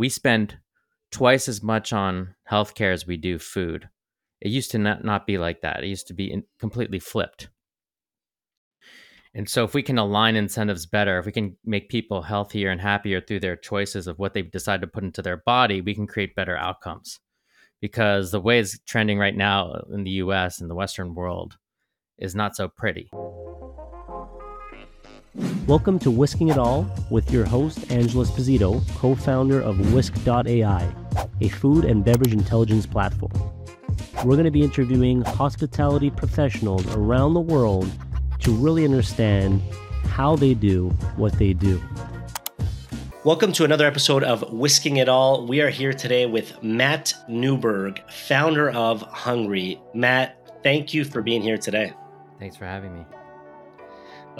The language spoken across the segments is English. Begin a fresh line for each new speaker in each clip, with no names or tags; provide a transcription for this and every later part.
we spend twice as much on healthcare as we do food. It used to not, not be like that. It used to be in, completely flipped. And so, if we can align incentives better, if we can make people healthier and happier through their choices of what they decide to put into their body, we can create better outcomes. Because the way it's trending right now in the US and the Western world is not so pretty.
Welcome to Whisking It All with your host, Angela Esposito, co founder of Whisk.ai, a food and beverage intelligence platform. We're going to be interviewing hospitality professionals around the world to really understand how they do what they do.
Welcome to another episode of Whisking It All. We are here today with Matt Newberg, founder of HNGRY. Matt, thank you for being here today.
Thanks for having me.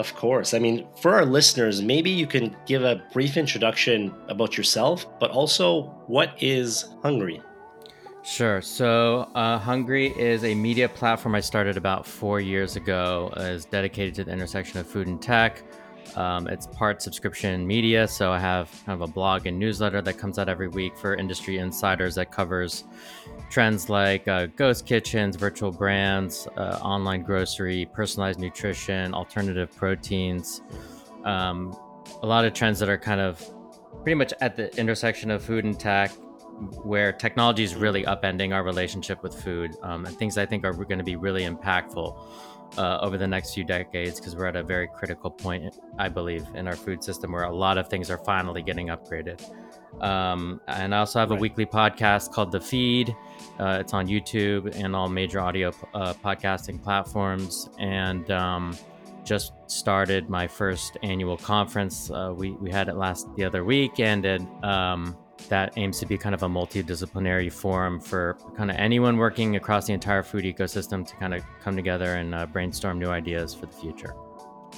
Of course. I mean, for our listeners, maybe you can give a brief introduction about yourself, but also what is HNGRY?
Sure. So, uh, HNGRY is a media platform I started about four years ago. Uh, is dedicated to the intersection of food and tech. Um, it's part subscription media, so I have kind of a blog and newsletter that comes out every week for industry insiders that covers trends like uh, ghost kitchens, virtual brands, uh, online grocery, personalized nutrition, alternative proteins. Um, a lot of trends that are kind of pretty much at the intersection of food and tech, where technology is really upending our relationship with food, um, and things I think are going to be really impactful uh, over the next few decades because we're at a very critical point, I believe, in our food system where a lot of things are finally getting upgraded. Um, and I also have right. a weekly podcast called The Feed. Uh, it's on YouTube and all major audio uh, podcasting platforms. And um, just started my first annual conference. Uh, we, we had it last the other week, and it, um, that aims to be kind of a multidisciplinary forum for kind of anyone working across the entire food ecosystem to kind of come together and uh, brainstorm new ideas for the future.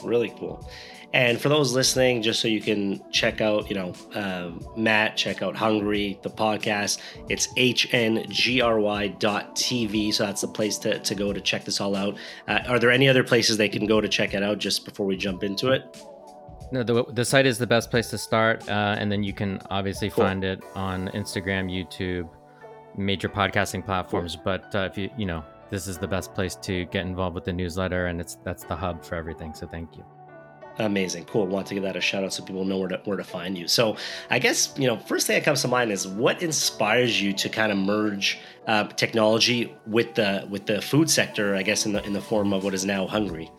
Really cool. And for those listening, just so you can check out, you know, um, Matt, check out HNGRY, the podcast. It's hngry.tv. So that's the place to, to go to check this all out. Uh, are there any other places they can go to check it out just before we jump into it?
No, the, the site is the best place to start. Uh, and then you can obviously cool. find it on Instagram, YouTube, major podcasting platforms. Cool. But uh, if you, you know, this is the best place to get involved with the newsletter and it's that's the hub for everything. So thank you.
Amazing, cool. Want to give that a shout out so people know where to where to find you. So, I guess you know, first thing that comes to mind is what inspires you to kind of merge uh, technology with the with the food sector. I guess in the in the form of what is now HNGRY.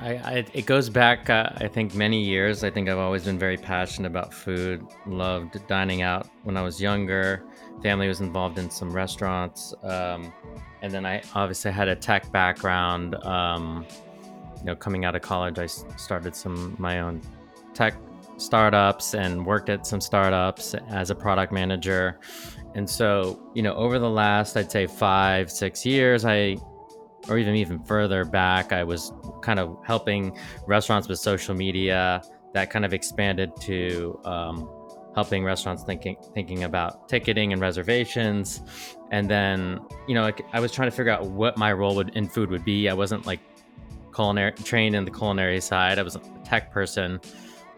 I, I, it goes back, uh, I think, many years. I think I've always been very passionate about food. Loved dining out when I was younger. Family was involved in some restaurants, um, and then I obviously had a tech background. Um, you know, coming out of college, I started some my own tech startups and worked at some startups as a product manager. And so, you know, over the last, I'd say five, six years, I, or even even further back, I was kind of helping restaurants with social media. That kind of expanded to um, helping restaurants thinking thinking about ticketing and reservations. And then, you know, like, I was trying to figure out what my role would in food would be. I wasn't like culinary trained in the culinary side. I was a tech person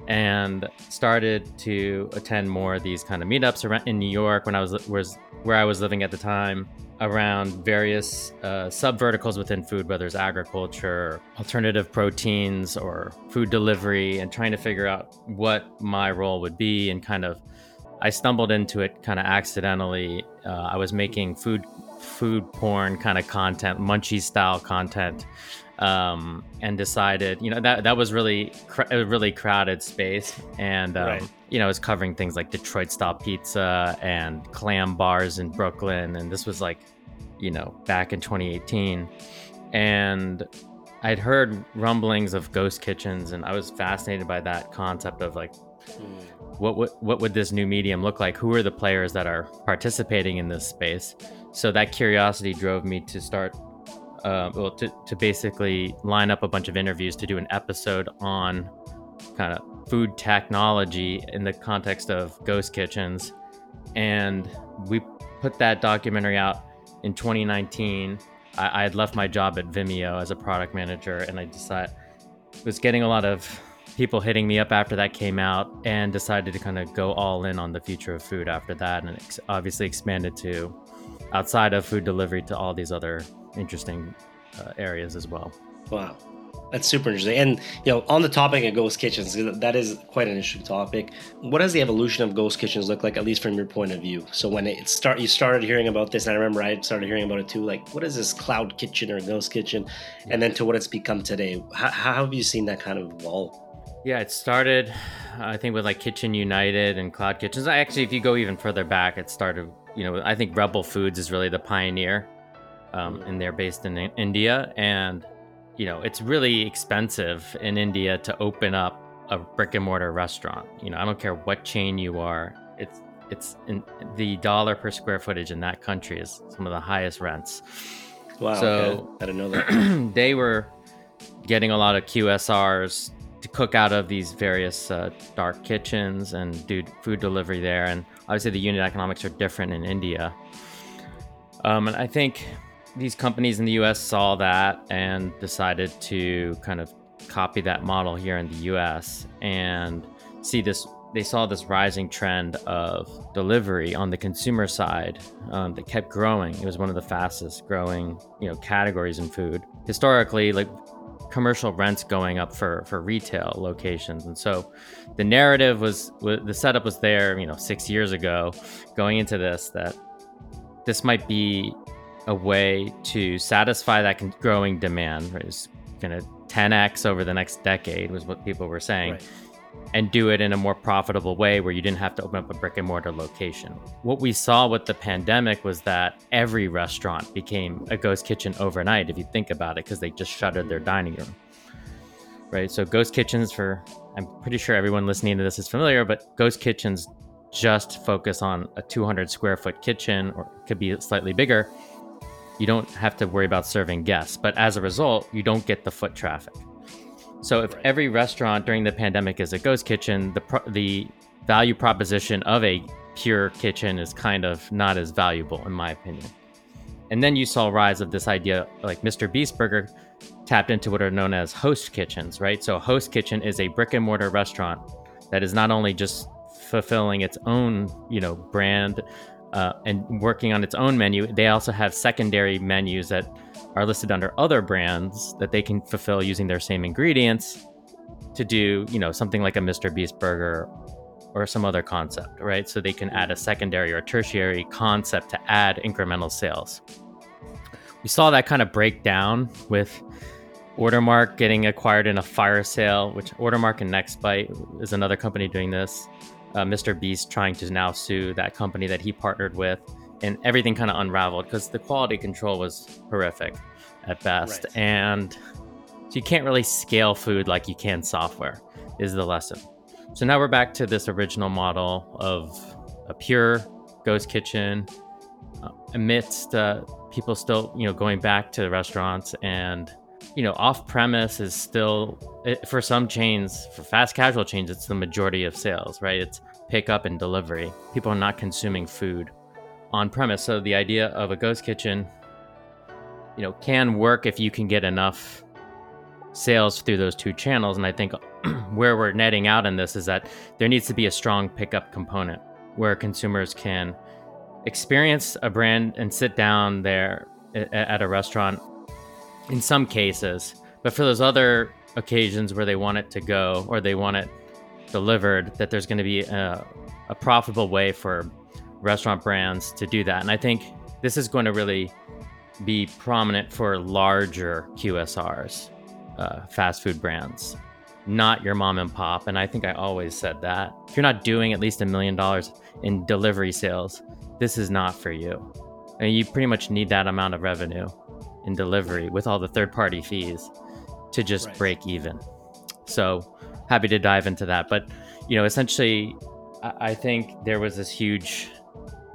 and started to attend more of these kind of meetups around in New York when I was was where I was living at the time around various uh, sub verticals within food, whether it's agriculture, alternative proteins, or food delivery, and trying to figure out what my role would be. And kind of, I stumbled into it kind of accidentally. Uh, I was making food food porn kind of content, munchie style content um, and decided, you know, that that was really cr- a really crowded space, and um, right. you know, it was covering things like Detroit style pizza and clam bars in Brooklyn, and this was like, you know, back in 2018, and I'd heard rumblings of ghost kitchens, and I was fascinated by that concept of like. Mm. What, what what would this new medium look like? Who are the players that are participating in this space? So that curiosity drove me to start uh, well, to, to basically line up a bunch of interviews to do an episode on kind of food technology in the context of ghost kitchens. And we put that documentary out in 2019. I, I had left my job at Vimeo as a product manager, and I decided was getting a lot of people hitting me up after that came out and decided to kind of go all in on the future of food after that and ex- obviously expanded to outside of food delivery to all these other interesting uh, areas as well
wow that's super interesting. And you know, on the topic of ghost kitchens, that is quite an interesting topic. What does the evolution of ghost kitchens look like, at least from your point of view? So when it start, you started hearing about this, and I remember I started hearing about it too. Like, what is this cloud kitchen or ghost kitchen, and then to what it's become today? How, how have you seen that kind of evolve?
Yeah, it started, I think, with like Kitchen United and Cloud Kitchens. Actually, if you go even further back, it started. You know, I think Rebel Foods is really the pioneer, um, and they're based in India and you know, it's really expensive in India to open up a brick and mortar restaurant. You know, I don't care what chain you are. It's it's in, the dollar per square footage in that country is some of the highest rents.
Wow. So okay. I didn't know
that. they were getting a lot of QSRs to cook out of these various uh, dark kitchens and do food delivery there. And obviously, the unit economics are different in India. Um, and I think these companies in the US saw that and decided to kind of copy that model here in the US and see this they saw this rising trend of delivery on the consumer side um, that kept growing. It was one of the fastest growing, you know, categories in food. Historically, like commercial rents going up for for retail locations, and so the narrative was, was the setup was there, you know, six years ago, going into this that this might be a way to satisfy that growing demand. Right? It's going to 10x over the next decade, was what people were saying. Right. And do it in a more profitable way where you didn't have to open up a brick and mortar location. What we saw with the pandemic was that every restaurant became a ghost kitchen overnight, if you think about it, because they just shuttered their dining room. Right. So, ghost kitchens, for I'm pretty sure everyone listening to this is familiar, but ghost kitchens just focus on a 200 square foot kitchen or could be slightly bigger you don't have to worry about serving guests. But as a result, you don't get the foot traffic. So if right. every restaurant during the pandemic is a ghost kitchen, the pro- the value proposition of a pure kitchen is kind of not as valuable in my opinion. And then you saw rise of this idea like Mr. Beast Burger tapped into what are known as host kitchens, right? So a host kitchen is a brick and mortar restaurant that is not only just fulfilling its own, you know, brand uh, and working on its own menu. They also have secondary menus that are listed under other brands that they can fulfill using their same ingredients to do, you know, something like a Mr. Beast burger or some other concept, right? So they can add a secondary or tertiary concept to add incremental sales. We saw that kind of break down with Ordermark getting acquired in a fire sale, which Ordermark and Nextbite is another company doing this uh, Mr. Beast trying to now sue that company that he partnered with, and everything kind of unraveled because the quality control was horrific at best, right. and so you can't really scale food like you can software. Is the lesson. So now we're back to this original model of a pure ghost kitchen, uh, amidst uh, people still, you know, going back to the restaurants and you know, off premise is still for some chains, for fast casual chains, it's the majority of sales, right? It's pickup and delivery. People are not consuming food on premise. So the idea of a ghost kitchen, you know, can work if you can get enough sales through those two channels. And I think where we're netting out in this is that there needs to be a strong pickup component where consumers can experience a brand and sit down there at a restaurant in some cases. But for those other occasions where they want it to go or they want it delivered, that there's going to be a, a profitable way for restaurant brands to do that. And I think this is going to really be prominent for larger QSRs, uh, fast food brands, not your mom and pop. And I think I always said that. If you're not doing at least a million dollars in delivery sales, this is not for you. And you pretty much need that amount of revenue in delivery with all the third party fees to just right. break even. So happy to dive into that. But, you know, essentially, I think there was this huge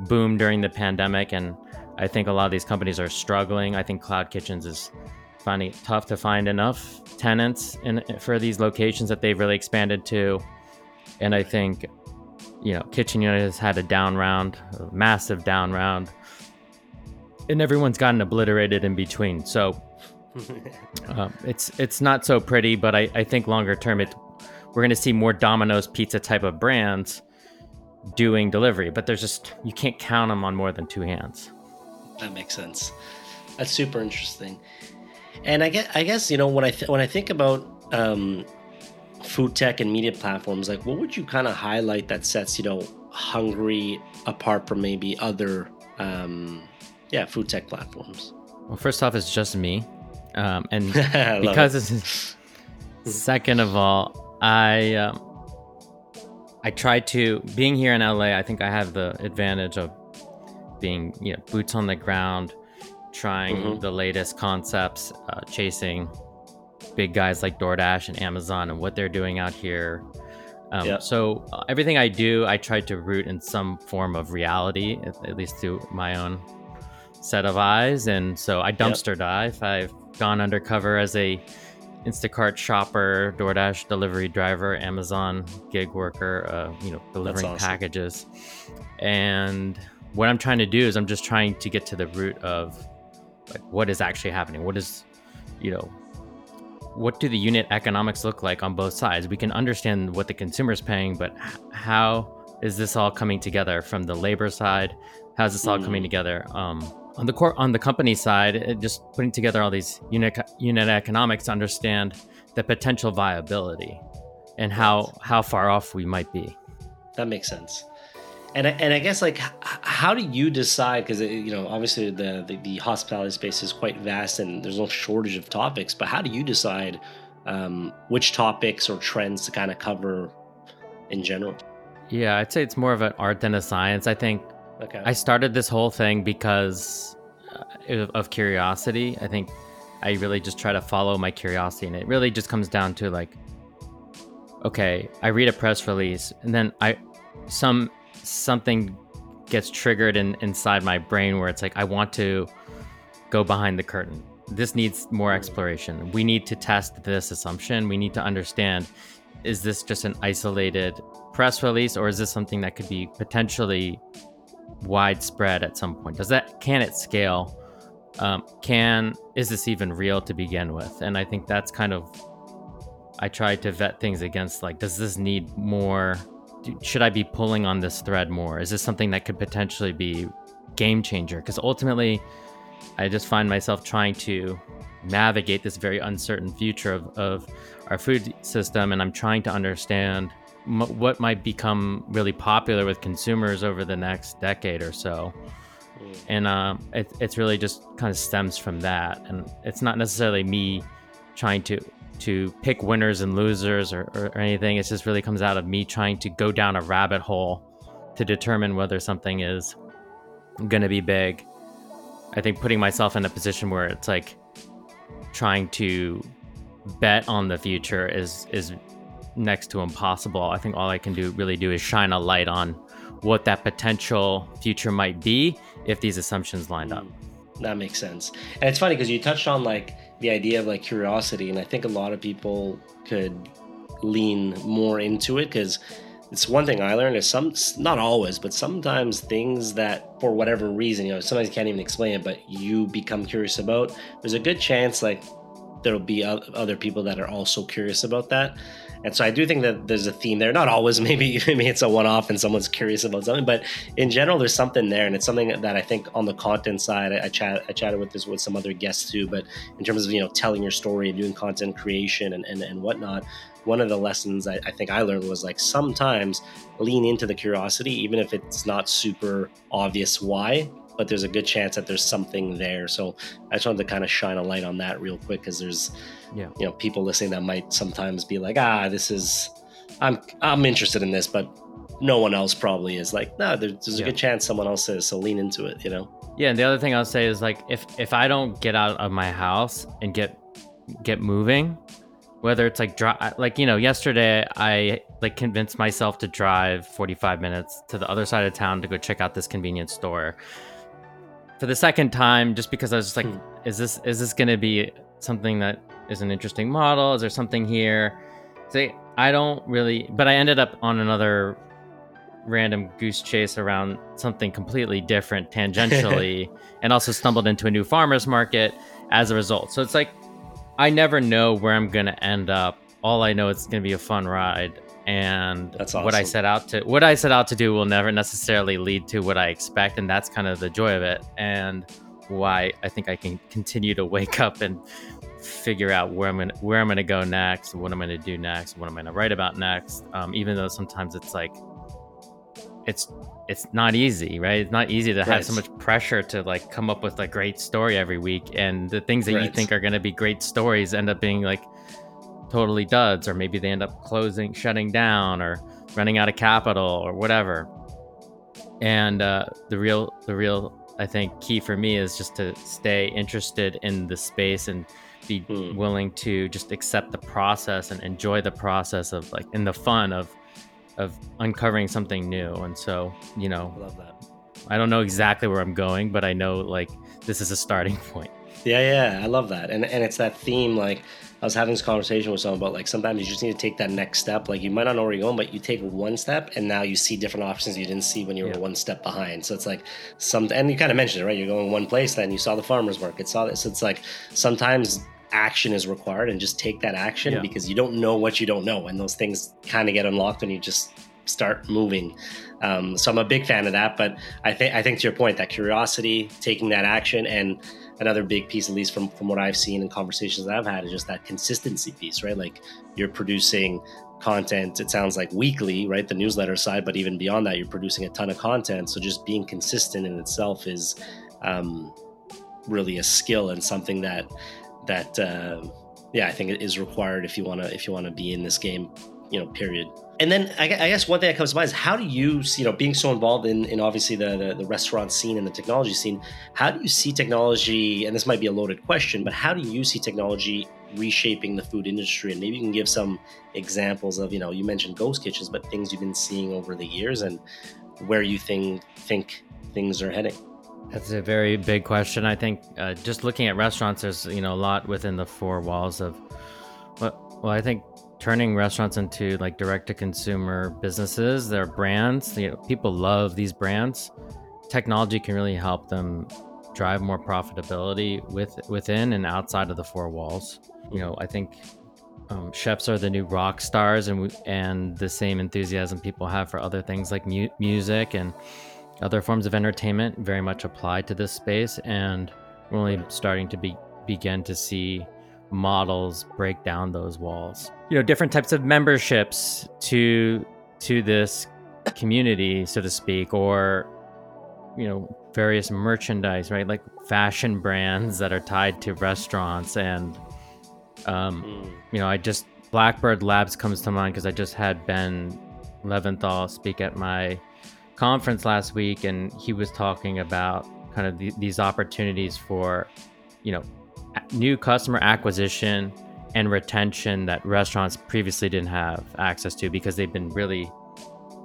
boom during the pandemic, and I think a lot of these companies are struggling. I think Cloud Kitchens is finding it tough to find enough tenants in, for these locations that they've really expanded to. And I think, you know, Kitchen United has had a down round, a massive down round and everyone's gotten obliterated in between. So um, it's it's not so pretty, but I, I think longer term it we're going to see more Domino's pizza type of brands doing delivery, but there's just you can't count them on more than two hands.
That makes sense. That's super interesting. And I guess I guess you know when I th- when I think about um, food tech and media platforms, like what would you kind of highlight that sets you know HNGRY apart from maybe other um, yeah food tech platforms?
Well, first off, it's just me, um, and because it. it's second of all, I um, I try to being here in LA. I think I have the advantage of being you know boots on the ground, trying mm-hmm. the latest concepts, uh, chasing big guys like DoorDash and Amazon and what they're doing out here. Um, yeah. So uh, everything I do, I try to root in some form of reality, at, at least through my own set of eyes. And so I dumpster yep. dive. I've gone undercover as a Instacart shopper, DoorDash delivery driver, Amazon gig worker, uh, you know, delivering awesome. packages. And what I'm trying to do is I'm just trying to get to the root of like what is actually happening. What is, you know, what do the unit economics look like on both sides? We can understand what the consumer is paying, but how is this all coming together from the labor side? How's this all mm. coming together? Um, on the core on the company side, just putting together all these unit unit economics to understand the potential viability and how how far off we might be.
That makes sense. And I, and I guess like how do you decide because you know obviously the, the, the hospitality space is quite vast and there's no shortage of topics but how do you decide um, which topics or trends to kind of cover in general?
Yeah, I'd say it's more of an art than a science. I think Okay. I started this whole thing because uh, of curiosity. I think I really just try to follow my curiosity, and it really just comes down to like, okay, I read a press release, and then I some something gets triggered in, inside my brain where it's like I want to go behind the curtain. This needs more exploration. We need to test this assumption. We need to understand is this just an isolated press release or is this something that could be potentially widespread at some point? Does that can it scale? Um, can is this even real to begin with? And I think that's kind of I try to vet things against like, does this need more? Should I be pulling on this thread more? Is this something that could potentially be game changer? Because ultimately, I just find myself trying to navigate this very uncertain future of, of our food system, and I'm trying to understand m- what might become really popular with consumers over the next decade or so. Mm. And uh, it, it's really just kind of stems from that. And it's not necessarily me trying to to pick winners and losers or, or, or anything. It just really comes out of me trying to go down a rabbit hole to determine whether something is going to be big. I think putting myself in a position where it's like trying to bet on the future is is next to impossible. I think all I can do really do is shine a light on what that potential future might be if these assumptions lined up.
That makes sense. And it's funny because you touched on like the idea of like curiosity, and I think a lot of people could lean more into it because it's one thing I learned is some not always, but sometimes things that for whatever reason, you know, sometimes you can't even explain it, but you become curious about. There's a good chance like there'll be other people that are also curious about that. And so I do think that there's a theme there. Not always, maybe maybe it's a one-off and someone's curious about something, but in general, there's something there, and it's something that I think on the content side, I, I chat I chatted with this with some other guests too. But in terms of you know telling your story and doing content creation and and, and whatnot, one of the lessons I, I, think I learned was like sometimes lean into the curiosity, even if it's not super obvious why, but there's a good chance that there's something there. So I just wanted to kind of shine a light on that real quick because there's yeah. you know people listening that might sometimes be like ah this is i'm i'm interested in this but no one else probably is like no there's, there's a good chance someone else is so lean into it you know?
Yeah and the other thing i'll say is like if if i don't get out of my house and get get moving whether it's like drive like you know yesterday i like convinced myself to drive 45 minutes to the other side of town to go check out this convenience store for the second time just because i was just like hmm. is this is this gonna be something that is an interesting model? Is there something here? Say, I don't really, but I ended up on another random goose chase around something completely different tangentially and also stumbled into a new farmer's market as a result. So it's like, I never know where I'm going to end up all I know it's going to be a fun ride and
That's
what I set out to what I set out to do will never necessarily lead to what I expect and that's kind of the joy of it and why I think I can continue to wake up and figure out where I'm gonna where I'm gonna go next, what I'm gonna do next, what I'm gonna write about next. Um, even though sometimes it's like it's it's not easy, right? It's not easy to have so much pressure to like come up with a great story every week, and the things that you think are gonna be great stories end up being like totally duds, or maybe they end up closing, shutting down, or running out of capital, or whatever. And uh, the real, the real, I think, key for me is just to stay interested in the space and be
Hmm.
willing to just accept the process and enjoy the process of like in the fun of of uncovering something new. And so, you know,
I love that.
I don't know exactly where I'm going, but I know like this is a starting point.
Yeah, yeah, I love that, and and it's that theme. Like I was having this conversation with someone about like sometimes you just need to take that next step. Like you might not know where you're going, but you take one step, and now you see different options you didn't see when you were
Yeah.
one step behind. So it's like some, and you kind of mentioned it, right? You're going one place, then you saw the farmers market, saw this. It's like sometimes action is required, and just take that action
Yeah.
because you don't know what you don't know, and those things kind of get unlocked when you just start moving. Um, so I'm a big fan of that. But I think I think to your point, that curiosity, taking that action, and another big piece, at least from from what I've seen in conversations that I've had, is just that consistency piece, right? Like you're producing content. It sounds like weekly, right? The newsletter side, but even beyond that, you're producing a ton of content. So just being consistent in itself is um, really a skill and something that that uh, yeah, I think it is required if you want to if you want to be in this game, you know, period. And then I, guess one thing that comes to mind is how do you, you know, being so involved in, in obviously the, the the restaurant scene and the technology scene, how do you see technology? And this might be a loaded question, but how do you see technology reshaping the food industry? And maybe you can give some examples of, you know, you mentioned ghost kitchens, but things you've been seeing over the years and where you think think things are heading.
That's a very big question. I think uh, just looking at restaurants, there's you know a lot within the four walls of what. Well, I think turning restaurants into like direct to consumer businesses, their brands. You know, people love these brands. Technology can really help them drive more profitability with within and outside of the four walls. You know, I think um, chefs are the new rock stars, and we, and the same enthusiasm people have for other things like mu- music and other forms of entertainment very much apply to this space, and we're only starting to be, begin to see models break down those walls. You know, different types of memberships to to this community, so to speak, or you know, various merchandise, right? Like fashion brands that are tied to restaurants and um, you know, I just Blackbird Labs comes to mind because I just had Ben Leventhal speak at my conference last week, and he was talking about kind of the, these opportunities for, you know, new customer acquisition and retention that restaurants previously didn't have access to because they've been really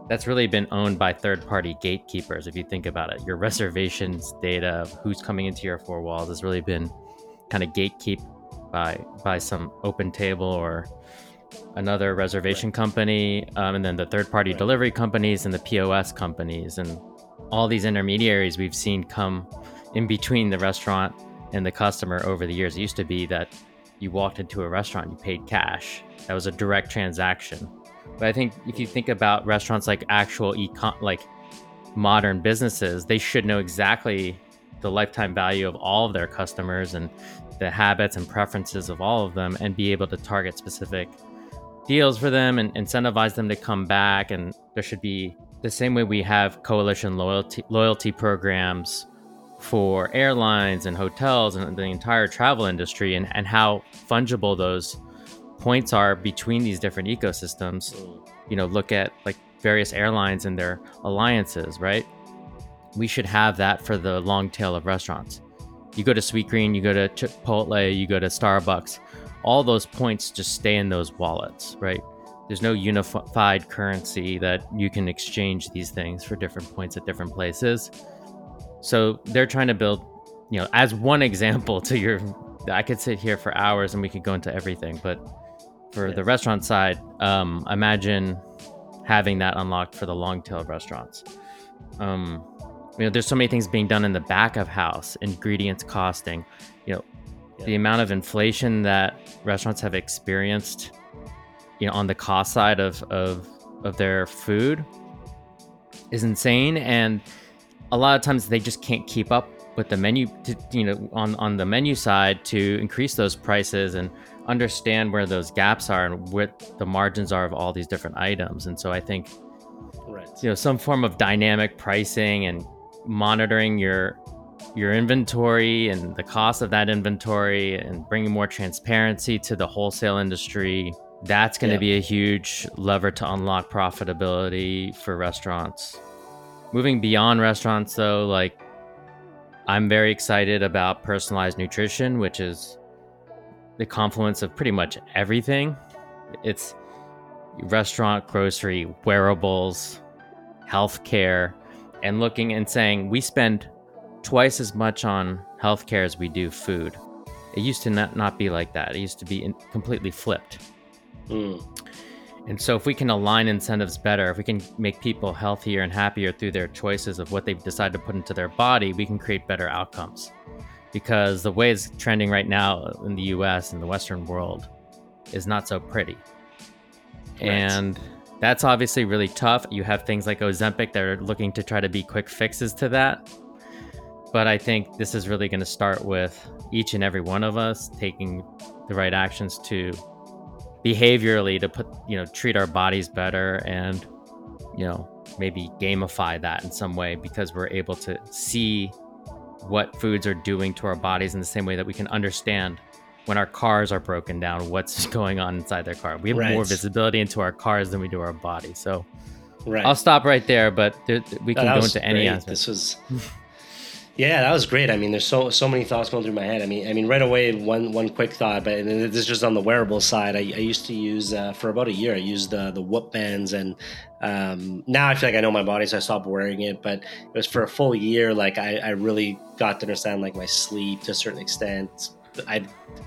that's really been owned by third party gatekeepers if you think about it your reservations data of who's coming into your four walls has really been kind of gatekeep by by some OpenTable or another reservation company um, and then the third party
Right.
delivery companies and the pos companies and all these intermediaries we've seen come in between the restaurant and the customer over the years it used to be that you walked into a restaurant you paid cash. That was a direct transaction. But i think if you think about restaurants like actual econ, like modern businesses they should know exactly the lifetime value of all of their customers and the habits and preferences of all of them and be able to target specific deals for them and incentivize them to come back. And there should be the same way we have coalition loyalty loyalty programs for airlines and hotels and the entire travel industry and, and how fungible those points are between these different ecosystems. Mm. You know look at like various airlines and their alliances right? We should have that for the long tail of restaurants. You go to Sweetgreen you go to chipotle you go to starbucks all those points just stay in those wallets right? There's no unified currency that you can exchange these things for different points at different places so they're trying to build you know as one example to your i could sit here for hours and we could go into everything but for the restaurant side um, imagine having that unlocked for the long tail of restaurants. Um, you know there's so many things being done in the back of house ingredients costing you know
Yeah.
the amount of inflation that restaurants have experienced you know on the cost side of of of their food is insane. And a lot of times they just can't keep up with the menu to, you know on on the menu side to increase those prices and understand where those gaps are and what the margins are of all these different items and so i think right. you know some form of dynamic pricing and monitoring your your inventory and the cost of that inventory and bringing more transparency to the wholesale industry that's going to yeah. be a huge lever to unlock profitability for restaurants moving beyond restaurants though like i'm very excited about personalized nutrition which is the confluence of pretty much everything it's restaurant grocery wearables healthcare and looking and saying we spend twice as much on healthcare as we do food. It used to not, not be like that. It used to be in, completely flipped. Mm. And so, if we can align incentives better, if we can make people healthier and happier through their choices of what they decide to put into their body, we can create better outcomes. Because the way it's trending right now in the US and the Western world is not so pretty. Right. And that's obviously really tough. You have things like Ozempic that are looking to try to be quick fixes to that. But I think this is really going to start with each and every one of us taking the right actions to behaviorally to put, you know, treat our bodies better and, you know, maybe gamify that in some way because we're able to see what foods are doing to our bodies in the same way that we can understand when our cars are broken down what's going on inside their car. We have right. more visibility into our cars than we do our body. So right. I'll stop right there, but there, we can go into
great.
any aspect.
This was Yeah, that was great. I mean, there's so so many thoughts going through my head. I mean, I mean, right away, one one quick thought, but this is just on the wearable side. I, I used to use uh, for about a year. I used the the Whoop bands, and um, now I feel like I know my body, so I stopped wearing it. But it was for a full year. Like I, I really got to understand like my sleep to a certain extent, I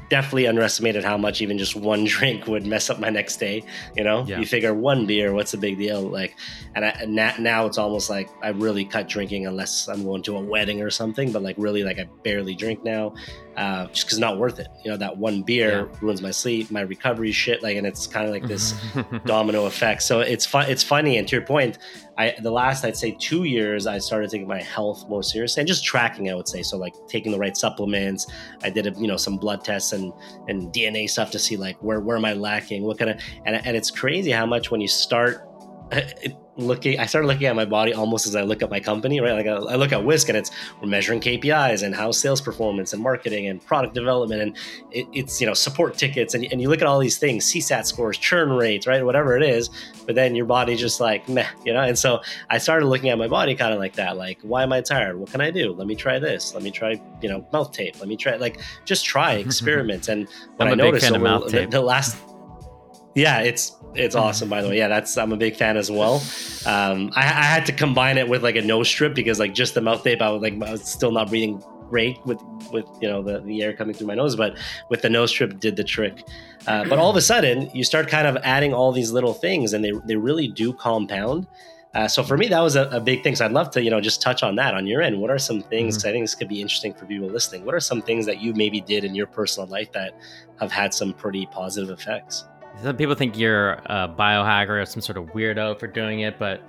definitely underestimated how much even just one drink would mess up my next day. You know, yeah. you figure one beer, what's the big deal? Like, and, I, and now it's almost like I really cut drinking unless I'm going to a wedding or something. But like, really, like I barely drink now, uh, just because not worth it. You know, that one beer yeah. ruins my sleep, my recovery shit. Like, and it's kind of like this domino effect. So it's fun. It's funny. And to your point, I the last I'd say two years, I started taking my health more seriously and just tracking. I would say so, like taking the right supplements. I did, a, you know, some blood tests and and DNA stuff to see like where where am I lacking, what kind of and and it's crazy how much when you start looking i started looking at my body almost as i look at my company right? Like i, I look at whisk and it's we're measuring kpis and how sales performance and marketing and product development and it, it's you know support tickets and, and you look at all these things csat scores churn rates right? Whatever it is but then your body just like meh you know? And so i started looking at my body kind of like that like why am i tired? What can i do? Let me try this. Let me try you know mouth tape. Let me try like just try experiments and
what i noticed over the,
the last yeah, it's it's awesome. By the way, yeah, that's I'm a big fan as well. Um, I, I had to combine it with like a nose strip because like just the mouth tape, I was like I was still not breathing great with with you know the, the air coming through my nose, but with the nose strip did the trick. Uh, but all of a sudden, you start kind of adding all these little things, and they they really do compound. Uh, so for me, that was a, a, big thing. So I'd love to, you know, just touch on that on your end. What are some things? Mm-hmm. I think this could be interesting for people listening. What are some things that you maybe did in your personal life that have had some pretty positive effects?
Some people think you're a biohacker or some sort of weirdo for doing it, but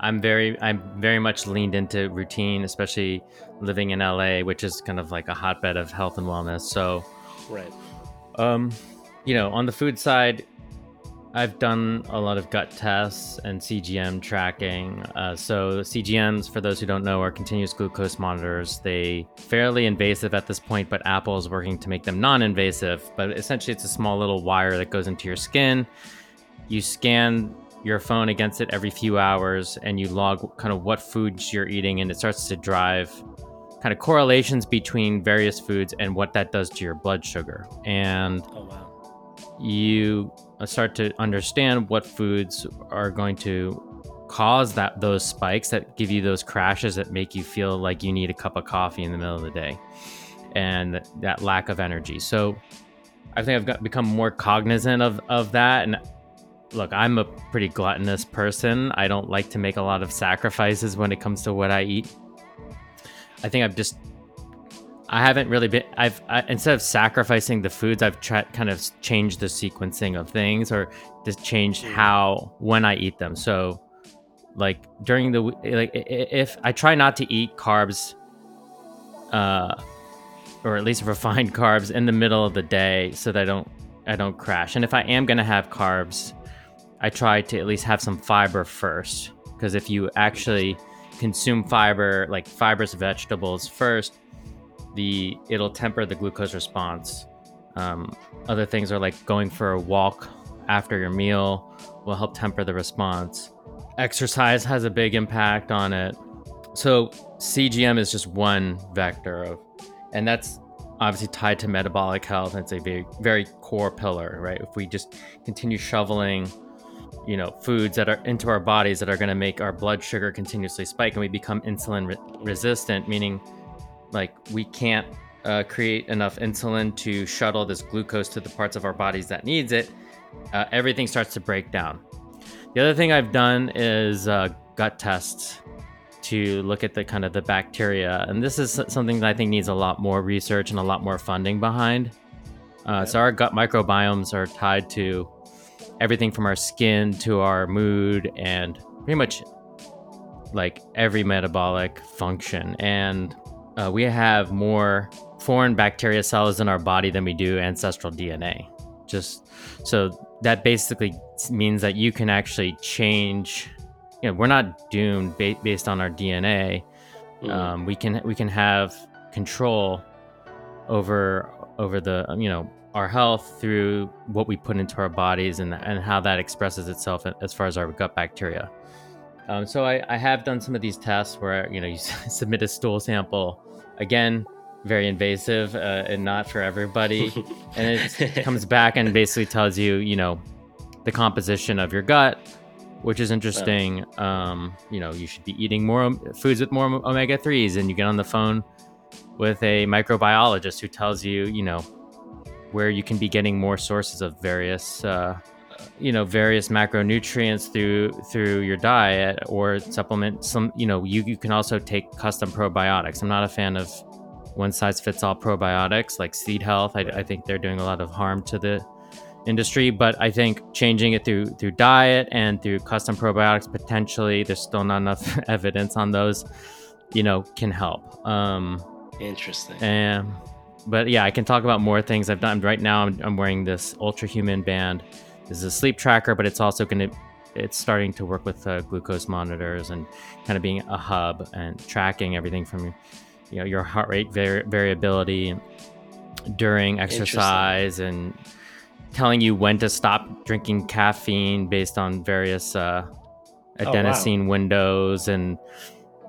I'm very, I'm very much leaned into routine, especially living in LA, which is kind of like a hotbed of health and wellness. So,
right.
Um, you know, on the food side, I've done a lot of gut tests and CGM tracking. Uh, so CGMs, for those who don't know, are continuous glucose monitors. They fairly invasive at this point, but Apple is working to make them non-invasive. But essentially, it's a small little wire that goes into your skin. You scan your phone against it every few hours, and you log kind of what foods you're eating, and it starts to drive kind of correlations between various foods and what that does to your blood sugar. And oh, wow you uh, start to understand what foods are going to cause that those spikes that give you those crashes that make you feel like you need a cup of coffee in the middle of the day and that lack of energy. So i think i've got, become more cognizant of, of that and look i'm a pretty gluttonous person. I don't like to make a lot of sacrifices when it comes to what i eat. I think i've just I haven't really been. I've I, instead of sacrificing the foods, I've tried kind of changed the sequencing of things, or just changed how when I eat them. So, like during the like, if I try not to eat carbs, uh, or at least refined carbs in the middle of the day, so that I don't I don't crash. And if I am gonna have carbs, I try to at least have some fiber first, because if you actually consume fiber, like fibrous vegetables first the it'll temper the glucose response. Um, other things are like going for a walk after your meal will help temper the response. Exercise has a big impact on it. So CGM is just one vector of, and that's obviously tied to metabolic health. It's a very very core pillar, right? If we just continue shoveling, you know, foods that are into our bodies that are going to make our blood sugar continuously spike, and we become insulin re- resistant, meaning like we can't uh, create enough insulin to shuttle this glucose to the parts of our bodies that needs it, uh, everything starts to break down. The other thing I've done is uh, gut tests to look at the kind of the bacteria, and this is something that I think needs a lot more research and a lot more funding behind. Uh, so our gut microbiomes are tied to everything from our skin to our mood and pretty much like every metabolic function and uh, we have more foreign bacteria cells in our body than we do ancestral DNA. Just so that basically means that you can actually change. You know, we're not doomed ba- based on our DNA. Mm. Um, we can we can have control over over the you know our health through what we put into our bodies and and how that expresses itself as far as our gut bacteria. Um, so I, I have done some of these tests where you know you submit a stool sample again very invasive uh, and not for everybody. And it comes back and basically tells you you know the composition of your gut which is interesting. Um, you know you should be eating more foods with more omega-3s and you get on the phone with a microbiologist who tells you you know where you can be getting more sources of various uh, you know various macronutrients through through your diet or supplement some you know you, you can also take custom probiotics. I'm not a fan of one size fits all probiotics like seed health. I, I think they're doing a lot of harm to the industry but i think changing it through through diet and through custom probiotics potentially there's still not enough evidence on those you know can help. Um
interesting.
and but yeah i can talk about more things i've done. Right now i'm, I'm wearing this Ultrahuman band this is a sleep tracker, but it's also going to it's starting to work with uh, glucose monitors and kind of being a hub and tracking everything from you know your heart rate var- variability during exercise and telling you when to stop drinking caffeine based on various uh, adenosine oh, wow. windows and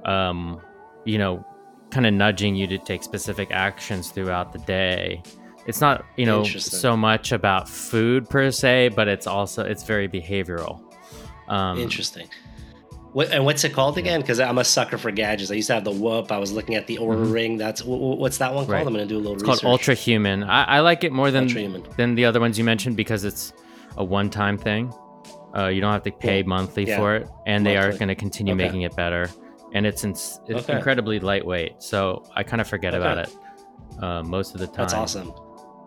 um, you know kind of nudging you to take specific actions throughout the day it's not you know so much about food per se but it's also it's very behavioral
um, interesting what, and what's it called again because i'm a sucker for gadgets i used to have the whoop i was looking at the Oura mm-hmm. ring that's what's that one called right. i'm gonna do a little
it's
research.
called ultra human I, I, like it more than than the other ones you mentioned because it's a one-time thing uh, you don't have to pay yeah. monthly yeah. for it and monthly. they are going to continue okay. making it better and it's, in, it's okay. incredibly lightweight so i kind of forget okay. about it uh, most of the time
that's awesome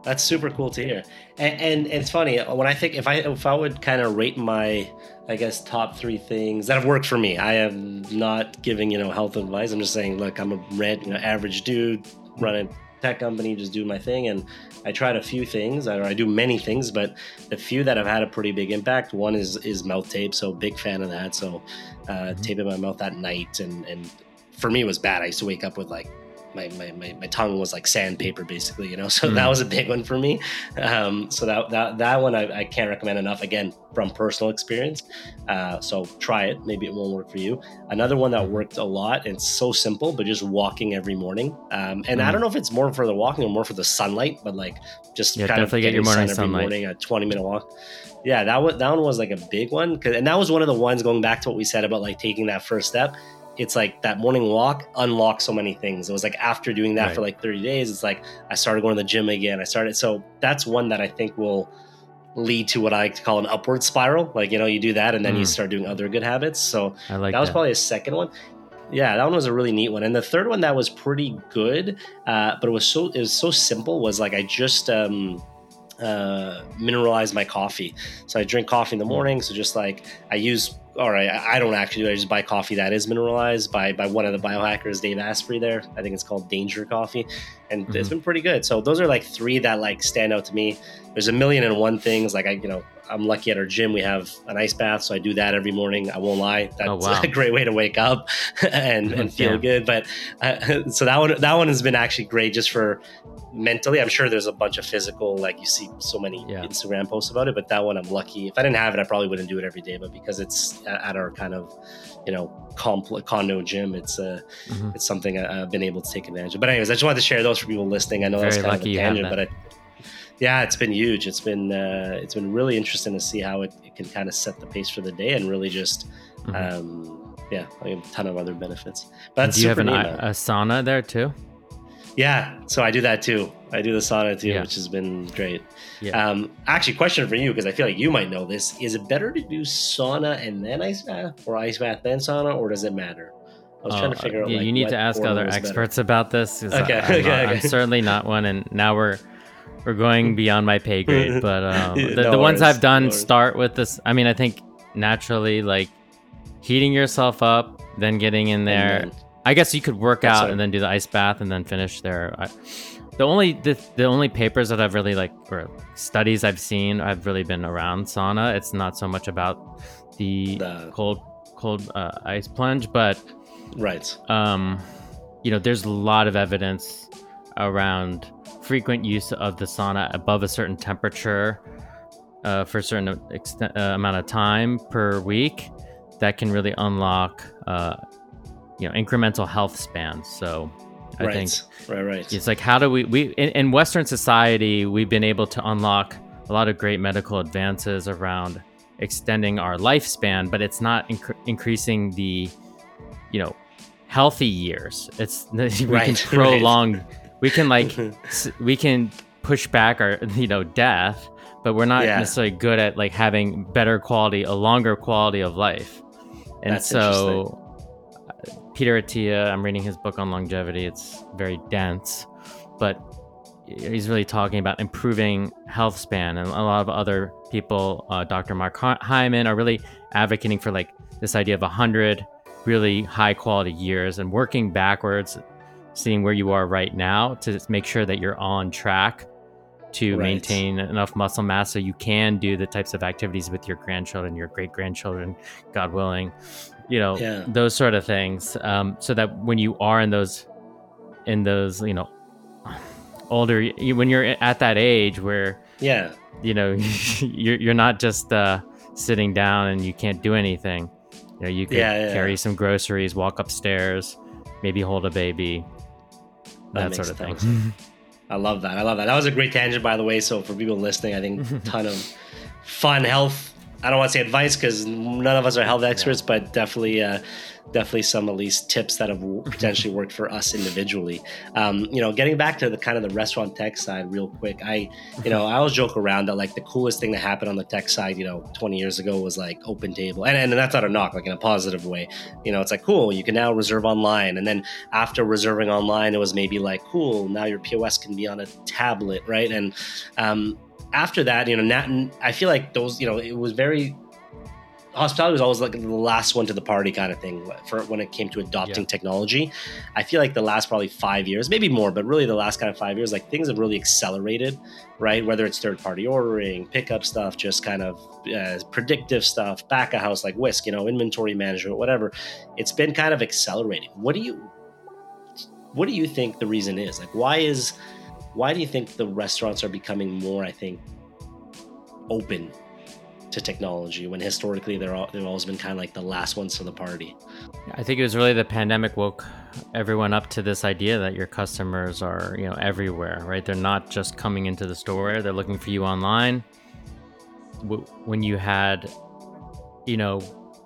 that's super cool to hear. And, and, and it's funny when I think if I if I would kind of rate my I guess top three things that have worked for me. I am not giving you know health advice. I'm just saying, look, I'm a red you know average dude running tech company, just doing my thing, and I tried a few things. I, I do many things, but the few that have had a pretty big impact. One is is mouth tape, so big fan of that. So uh, mm-hmm. taping my mouth at night, and and for me it was bad. I used to wake up with like my, my, my, my, tongue was like sandpaper basically you know so mm. that was a big one for me um, so that, that that one I, I, can't recommend enough again from personal experience uh, so try it maybe it won't work for you another one that worked a lot it's so simple but just walking every morning um, and mm. i don't know if it's more for the walking or more for the sunlight but like just yeah, kind of get your morning sun every sunlight. morning a 20 minute walk yeah that one that one was like a big one and that was one of the ones going back to what we said about like taking that first step it's like that morning walk unlocked so many things. It was like after doing that right. for like 30 days, it's like I started going to the gym again. I started so that's one that I think will lead to what I like to call an upward spiral. Like, you know, you do that and then mm. you start doing other good habits. So
I like
that was
that.
probably a second one. Yeah, that one was a really neat one. And the third one that was pretty good, uh, but it was so it was so simple. Was like I just um, uh, mineralize my coffee. So I drink coffee in the morning. So just like I use all right, I don't actually do. I just buy coffee that is mineralized by by one of the biohackers, Dave Asprey. There, I think it's called Danger Coffee, and mm-hmm. it's been pretty good. So those are like three that like stand out to me. There's a million and one things. Like I, you know, I'm lucky at our gym. We have an ice bath, so I do that every morning. I won't lie, that's oh, wow. a great way to wake up and, and feel yeah. good. But uh, so that one that one has been actually great just for mentally. I'm sure there's a bunch of physical, like you see so many yeah. Instagram posts about it. But that one, I'm lucky. If I didn't have it, I probably wouldn't do it every day. But because it's at our kind of you know compl- condo gym, it's uh, mm-hmm. it's something I, have been able to take advantage of. But anyways, I just wanted to share those for people listening. I know Very that's kind of a tangent, but I yeah, it's been huge. It's been uh, it's been really interesting to see how it, it, can kind of set the pace for the day and really just mm-hmm. um, yeah, a ton of other benefits.
But do you have an, a sauna there too?
Yeah, so I do that too. I do the sauna too, yeah. which has been great. Yeah. Um, actually, question for you because I feel like you might know this: Is it better to do sauna and then ice bath, or ice bath then sauna, or does it matter?
I was oh, trying to figure out. Yeah, like, you need to ask other experts better. about this. Okay, I, am okay, okay. I'm certainly not one, and now we're we're going beyond my pay grade, but um, the, no the ones I've done no start with this. I mean, I think naturally, like heating yourself up, then getting in there. Then, I guess you could work out and then do the ice bath and then finish there. I, the only the, the only papers that I've really like or studies I've seen I've really been around sauna. It's not so much about the, the... cold cold uh, ice plunge, but
right.
Um, you know, there's a lot of evidence around frequent use of the sauna above a certain temperature uh, for a certain extent, uh, amount of time per week that can really unlock uh, you know incremental health spans so i
right.
think
right right
it's like how do we we in, in, western society we've been able to unlock a lot of great medical advances around extending our lifespan but it's not inc- increasing the you know healthy years it's we right. can prolong right we can like we can push back our you know death but we're not yeah. necessarily good at like having better quality a longer quality of life and That's so peter attia i'm reading his book on longevity. It's very dense but he's really talking about improving health span. And a lot of other people uh, dr mark hyman are really advocating for like this idea of 100 really high quality years and working backwards seeing where you are right now to make sure that you're on track to right. maintain enough muscle mass so you can do the types of activities with your grandchildren, your great grandchildren, God willing, you know, yeah. those sort of things. Um, so that when you are in those, in those, you know, older, when you're at that age where,
yeah,
you know, you're you're not just uh, sitting down and you can't do anything. You know, you could yeah, yeah, carry some groceries, walk upstairs, maybe hold a baby, that, that sort of thing.
I love that. I love that. That was a great tangent, by the way. So for people listening, I think a ton of fun health. I don't want to say advice because none of us are health experts, yeah. but definitely uh, definitely some at least tips that have potentially worked for us individually. Um, you know, getting back to the kind of the restaurant tech side real quick, I, you know, I always joke around that like the coolest thing that happened on the tech side, you know, 20 years ago was like OpenTable. And, and that's not a knock, like in a positive way. You know, it's like, cool, you can now reserve online. And then after reserving online, it was maybe like, cool, now your POS can be on a tablet, right? And um, after that, you know, Nat, I feel like those, you know, it was very hospitality was always like the last one to the party kind of thing for when it came to adopting yeah. technology. I feel like the last probably five years, maybe more, but really the last kind of five years, like things have really accelerated, right? Whether it's third party ordering, pickup stuff, just kind of uh, predictive stuff, back of house like Whisk, you know, inventory management, whatever. It's been kind of accelerating. What do you, what do you think the reason is? Like, why is, why do you think the restaurants are becoming more? I think open to technology when historically they're all, they've always been kind of like the last ones to the party.
I think it was really the pandemic woke everyone up to this idea that your customers are you know everywhere, right? They're not just coming into the store; they're looking for you online. When you had, you know,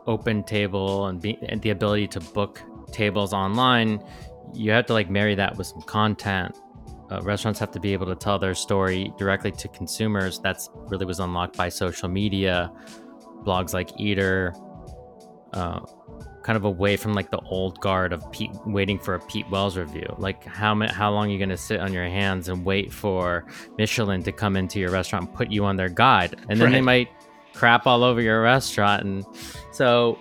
OpenTable and, be, and the ability to book tables online, you have to like marry that with some content uh, restaurants have to be able to tell their story directly to consumers. That's really was unlocked by social media, blogs like Eater, uh, kind of away from like the old guard of Pete waiting for a Pete Wells review. Like how ma- how long are you going to sit on your hands and wait for Michelin to come into your restaurant and put you on their guide, and then right. they might crap all over your restaurant, and so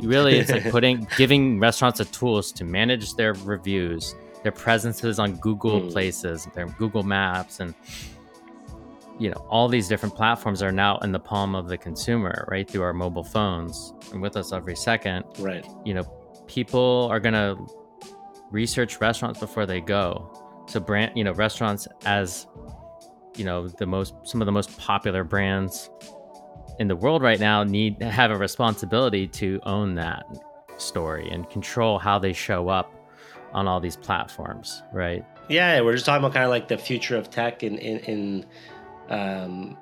really it's like putting giving restaurants the tools to manage their reviews, their presences on Google mm. Places, their Google Maps, and you know all these different platforms are now in the palm of the consumer right through our mobile phones. And with us every second
right.
you know people are going to research restaurants before they go. So brand you know restaurants as you know the most some of the most popular brands in the world right now need to have a responsibility to own that story and control how they show up on all these platforms right
yeah we're just talking about kind of like the future of tech in in, in um,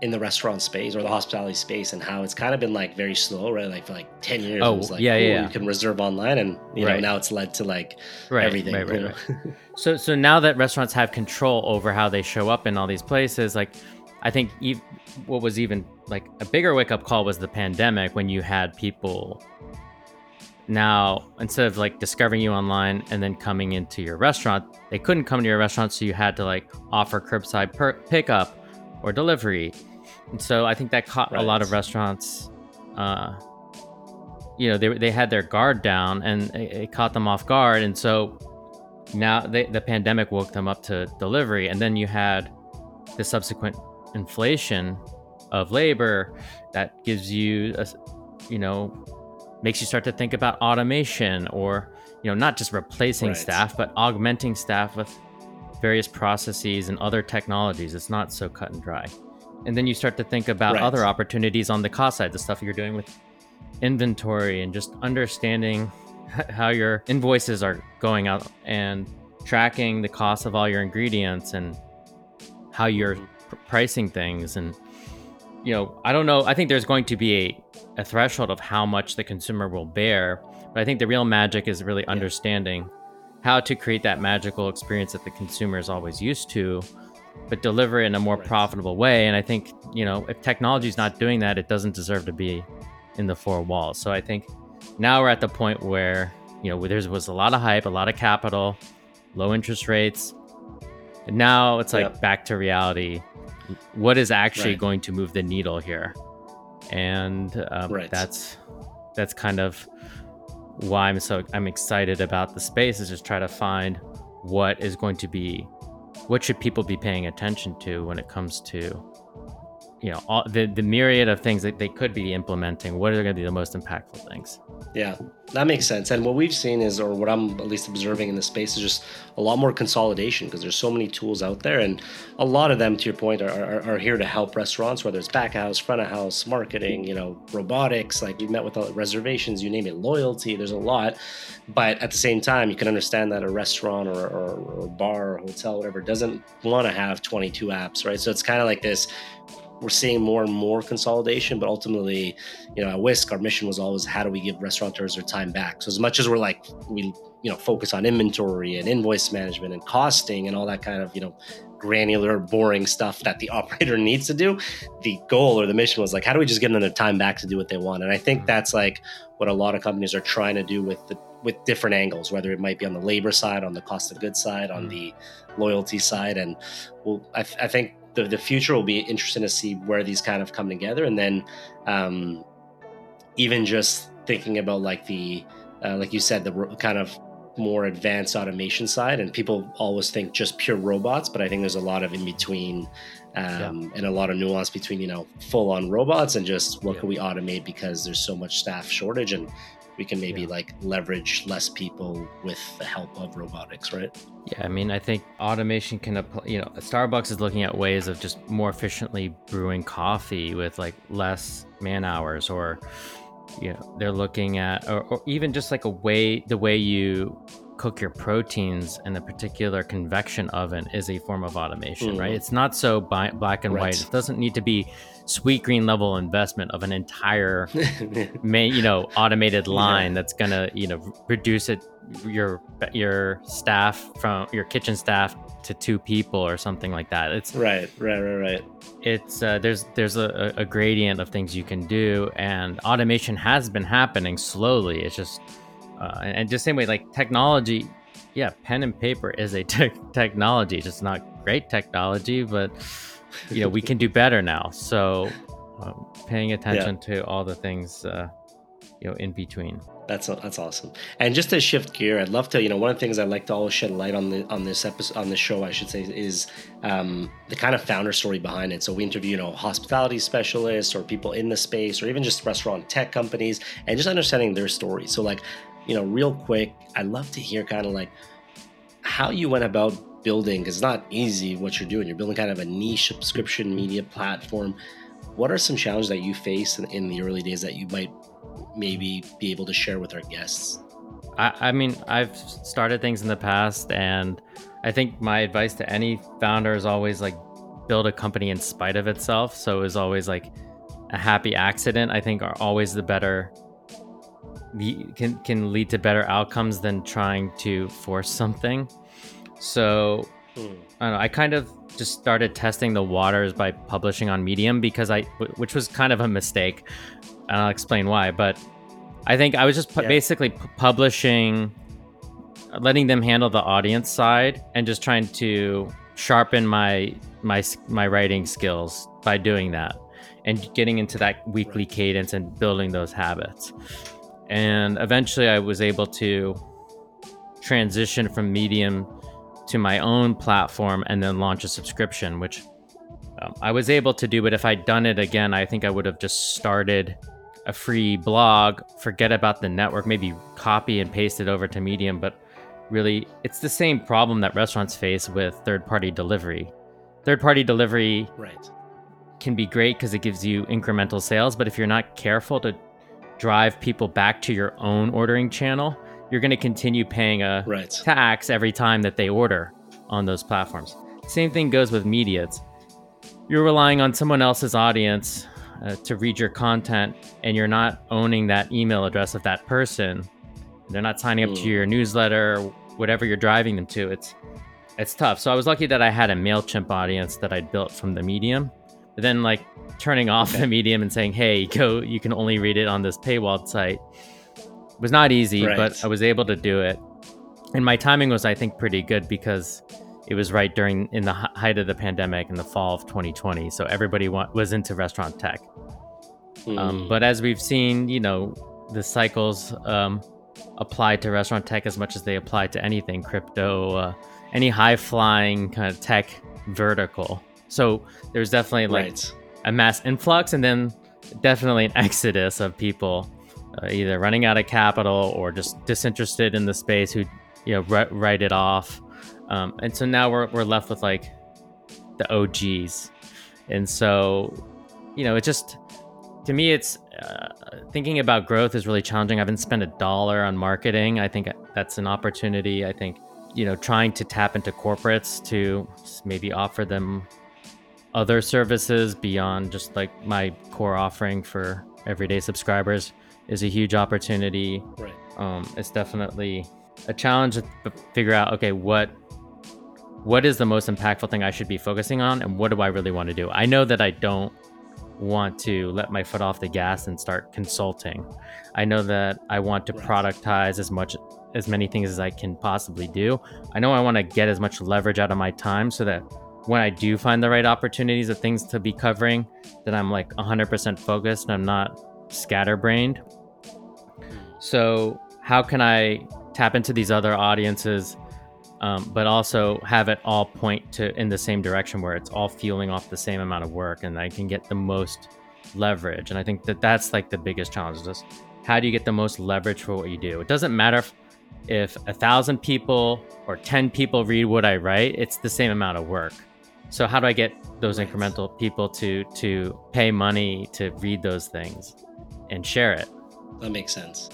in the restaurant space or the hospitality space and how it's kind of been like very slow, right? Like for like 10 years,
oh,
it was like,
yeah, yeah,
you can reserve online and, you right. know, now it's led to like right, everything. Right, right, right.
so, so now that restaurants have control over how they show up in all these places, like I think ev- what was even like a bigger wake up call was the pandemic when you had people now instead of like discovering you online and then coming into your restaurant, they couldn't come to your restaurant. So you had to like offer curbside per- pickup or delivery. And so I think that caught right. a lot of restaurants. Uh, you know, they they had their guard down, and it, it caught them off guard. And so now they, the pandemic woke them up to delivery, and then you had the subsequent inflation of labor that gives you a, you know makes you start to think about automation or you know not just replacing right. staff but augmenting staff with various processes and other technologies. It's not so cut and dry. And then you start to think about right. other opportunities on the cost side, the stuff you're doing with inventory and just understanding how your invoices are going out and tracking the cost of all your ingredients and how you're mm-hmm. pr- pricing things and you know i don't know i think there's going to be a, a threshold of how much the consumer will bear but i think the real magic is really yeah. understanding how to create that magical experience that the consumer is always used to, but deliver it in a more right. profitable way. And I think, you know, if technology is not doing that, it doesn't deserve to be in the four walls. So I think now we're at the point where, you know, there was a lot of hype, a lot of capital, low interest rates. And now it's like yep. back to reality. What is actually right. going to move the needle here? And um, right. that's that's kind of why I'm so I'm excited about the space is just try to find what is going to be what should people be paying attention to when it comes to you know all the, the myriad of things that they could be implementing what are going to be the most impactful things?
Yeah that makes sense. And what we've seen is or what i'm at least observing in the space is just a lot more consolidation because there's so many tools out there and a lot of them to your point are, are, are here to help restaurants whether it's back house front of house marketing you know robotics like you met with reservations you name it loyalty there's a lot. But at the same time you can understand that a restaurant or, or, or bar or hotel whatever doesn't want to have 22 apps right? So it's kind of like this we're seeing more and more consolidation, but ultimately, you know, at Whisk, our mission was always how do we give restaurateurs their time back? So as much as we're like we, you know, focus on inventory and invoice management and costing and all that kind of, you know, granular, boring stuff that the operator needs to do, the goal or the mission was like, how do we just give them their time back to do what they want? And I think mm-hmm. that's like what a lot of companies are trying to do with the with different angles, whether it might be on the labor side, on the cost of goods side, on mm. the loyalty side, and well, I, I think the, the future will be interesting to see where these kind of come together and then um, even just thinking about like the uh, like you said the kind of more advanced automation side and people always think just pure robots but i think there's a lot of in between um, yeah. and a lot of nuance between you know full on robots and just what yeah. can we automate because there's so much staff shortage and we can maybe yeah. like leverage less people with the help of robotics, right?
Yeah, I mean, I think automation can apply. You know, Starbucks is looking at ways of just more efficiently brewing coffee with like less man hours, or you know, they're looking at, or, or even just like a way the way you cook your proteins in a particular convection oven is a form of automation,
Mm.
right? It's not so bi- black and
Right.
white. It doesn't need to be Sweetgreen level investment of an entire, ma- you know, automated line that's gonna, you know, reduce it your your staff from your kitchen staff to two people or something like that. It's
right, right, right, right.
it's uh, there's there's a, a gradient of things you can do and automation has been happening slowly it's just uh, and and just same way like technology yeah pen and paper is a tech technology it's just not great technology but you know we can do better now so um, paying attention to all the things uh, you know in between
That's that's awesome. And just to shift gear, I'd love to. You know, one of the things I'd like to always shed light on the on this episode on this show, I should say, is um, the kind of founder story behind it. So we interview, you know, hospitality specialists or people in the space, or even just restaurant tech companies, and just understanding their story. So, like, you know, real quick, I'd love to hear kind of like how you went about building. 'cause it's not easy what you're doing. You're building kind of a niche subscription media platform. What are some challenges that you faced in, in the early days that you might maybe be able to share with our guests?
I, I mean, I've started things in the past, and I think my advice to any founder is always like build a company in spite of itself. So it was always like a happy accident. I think are always the better can can lead to better outcomes than trying to force something. So hmm. I don't know. I kind of just started testing the waters by publishing on Medium because I, which was kind of a mistake, and I'll explain why. But I think I was just pu-
Yeah.
basically pu- publishing, letting them handle the audience side, and just trying to sharpen my my my writing skills by doing that, and getting into that weekly
Right.
cadence and building those habits. And eventually, I was able to transition from Medium to my own platform and then launch a subscription, which um, I was able to do. But if I'd done it again, I think I would have just started a free blog, forget about the network, maybe copy and paste it over to Medium. But really, it's the same problem that restaurants face with third party delivery. Third party delivery
Right.
can be great because it gives you incremental sales, but if you're not careful to drive people back to your own ordering channel, you're going to continue paying a
Right.
tax every time that they order on those platforms. Same thing goes with media. It's, you're relying on someone else's audience uh, to read your content, and you're not owning that email address of that person. They're not signing up to
Mm.
your newsletter, or whatever you're driving them to. It's it's tough. So I was lucky that I had a Mailchimp audience that I built from the Medium. Then, like turning off the Medium and saying, "Hey, go! You can only read it on this paywalled site," was not easy,
Right.
but I was able to do it. And my timing was, I think, pretty good because it was right during in the height of the pandemic in the fall of 2020. So everybody wa- was into restaurant tech. Um,
Mm.
but as we've seen, you know, the cycles um, apply to restaurant tech as much as they apply to anything crypto, uh, any high flying kind of tech vertical. So there's definitely like
right.
a mass influx and then definitely an exodus of people uh, either running out of capital or just disinterested in the space who you know ri- write it off. Um, and so now we're, we're left with like the og's and so you know it just to me it's uh, thinking about growth is really challenging. I haven't spent a dollar on marketing. I think that's an opportunity. I think you know trying to tap into corporates to maybe offer them other services beyond just like my core offering for everyday subscribers is a huge opportunity.
Right.
Um, it's definitely a challenge to figure out okay what what is the most impactful thing I should be focusing on and what do I really want to do. I know that I don't want to let my foot off the gas and start consulting. I know that I want to productize as much as many things as I can possibly do. I know I want to get as much leverage out of my time so that when I do find the right opportunities of things to be covering, that I'm like 100% focused and I'm not scatterbrained. So, how can I tap into these other audiences, um, but also have it all point to in the same direction where it's all fueling off the same amount of work and I can get the most leverage? And I think that that's like the biggest challenge. Is just how do you get the most leverage for what you do? It doesn't matter if, if a thousand people or 10 people read what I write, it's the same amount of work. So how do I get those incremental people to to pay money to read those things and share it?
That makes sense.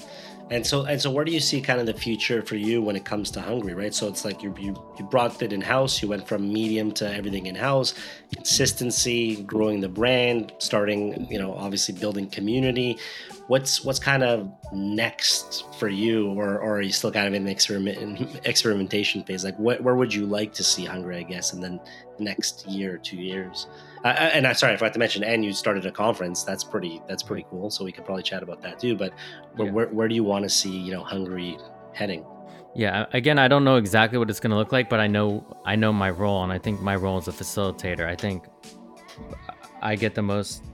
And so and so, where do you see kind of the future for you when it comes to HNGRY, right? So it's like you you, you brought it in house. You went from medium to everything in house, consistency, growing the brand, starting you know obviously building community. What's what's kind of next for you, or, or are you still kind of in the experiment experimentation phase? Like, what, where would you like to see HNGRY, I guess, and then next year, two years? Uh, and I'm sorry, I forgot to mention, and you started a conference. That's pretty. That's pretty cool. So we could probably chat about that too. But yeah. where, where do you want to see you know HNGRY heading?
Yeah, again, I don't know exactly what it's going to look like, but I know I know my role, and I think my role as a facilitator. I think I get the most.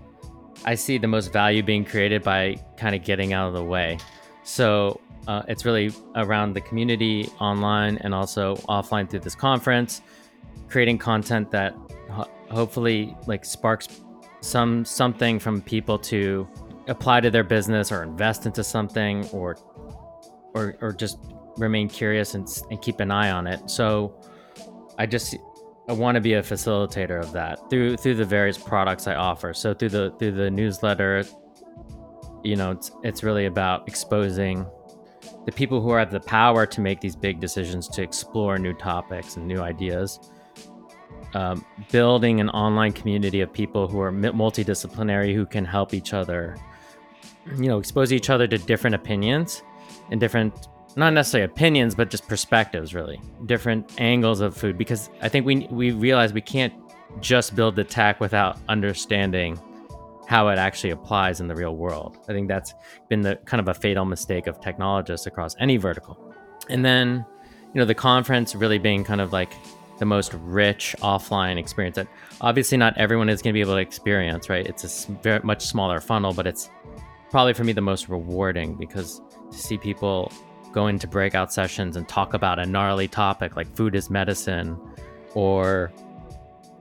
I see the most value being created by kind of getting out of the way. So uh, it's really around the community online and also offline through this conference, creating content that hopefully like sparks some something from people to apply to their business or invest into something or or or just remain curious and, and keep an eye on it. So i just i want to be a facilitator of that through through the various products i offer. So through the through the newsletter you know it's it's really about exposing the people who have the power to make these big decisions to explore new topics and new ideas. Um, building an online community of people who are multidisciplinary who can help each other you know expose each other to different opinions and different not necessarily opinions but just perspectives really. Different angles of food because i think we we realize we can't just build the tech without understanding how it actually applies in the real world. I think that's been the kind of a fatal mistake of technologists across any vertical. And then you know the conference really being kind of like the most rich offline experience that obviously not everyone is going to be able to experience, right? It's a very much smaller funnel, but it's probably for me the most rewarding because to see people go into breakout sessions and talk about a gnarly topic like food is medicine or